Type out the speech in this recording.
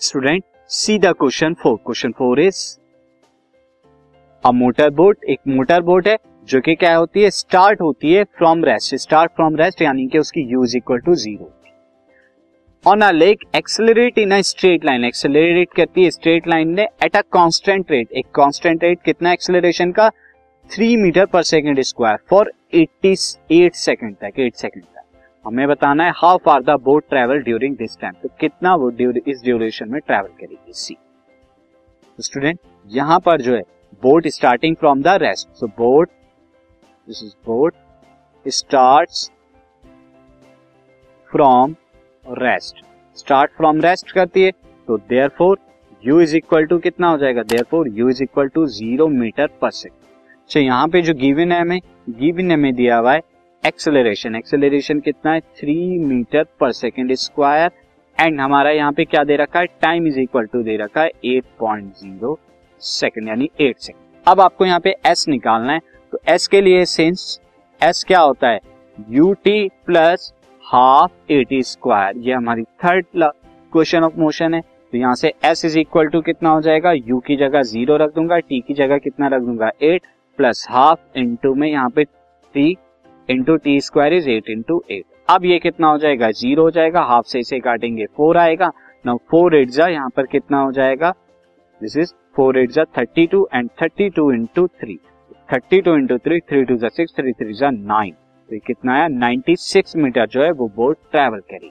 Student see the question four question four is a motor boat एक motor boat है, जो कि क्या होती है? स्टार्ट होती है from rest start from rest यानी कि उसकी u is equal to zero on a lake accelerate in a straight line accelerate करती है स्ट्रेट लाइन ने एट अ कांस्टेंट रेट एक कांस्टेंट रेट कितना एक्सेलरेशन का? Three meter per second square for eighty eight second तक eight second तक. हमें बताना है how far the boat travel during this time तो कितना वो इस ड्यूरेशन में ट्रेवल करेगी सी स्टूडेंट यहाँ पर जो है boat starting from the rest so boat this is boat start from rest start from rest करती है तो therefore u is equal to कितना हो जाएगा? Therefore u is equal to zero meter per second अच्छा यहाँ पे जो गिवन है हमें गिवन हमें दिया हुआ है एक्सेलरेशन एक्सेलरेशन कितना है? Three meter per second square and हमारा यहाँ पे क्या दे रखा है? टाइम इज़ इक्वल टू दे रखा है एट पॉइंट ज़ीरो सेकेंड यानी एट सेकेंड अब आपको यहाँ पे एस निकालना है। तो एस के लिए सिंस एस क्या होता है? U t plus half a t square ये हमारी थर्ड क्वेश्चन ऑफ़ मोशन है। तो यहाँ से एस इज़ इक्वल टू कितना हो जाएगा? यू की जगह ज़ीरो रख दूँगा टी की जगह कितना रख दूँगा? एट प्लस हाफ़ इंटू में यहाँ पे t into t square is eight into eight अब ये कितना हो जाएगा? ज़ीरो हो जाएगा। हाफ़ से इसे काटेंगे। फोर आएगा। नाउ फोर एट जा यहाँ पर कितना हो जाएगा? दिस इज़ फोर एट जा thirty two and thirty two into three thirty two into three three two जा सिक्स थ्री थ्री जा नाइन तो कितना आया? नाइनटी सिक्स मीटर जो है वो बोर्ड ट्रेवल करेगी।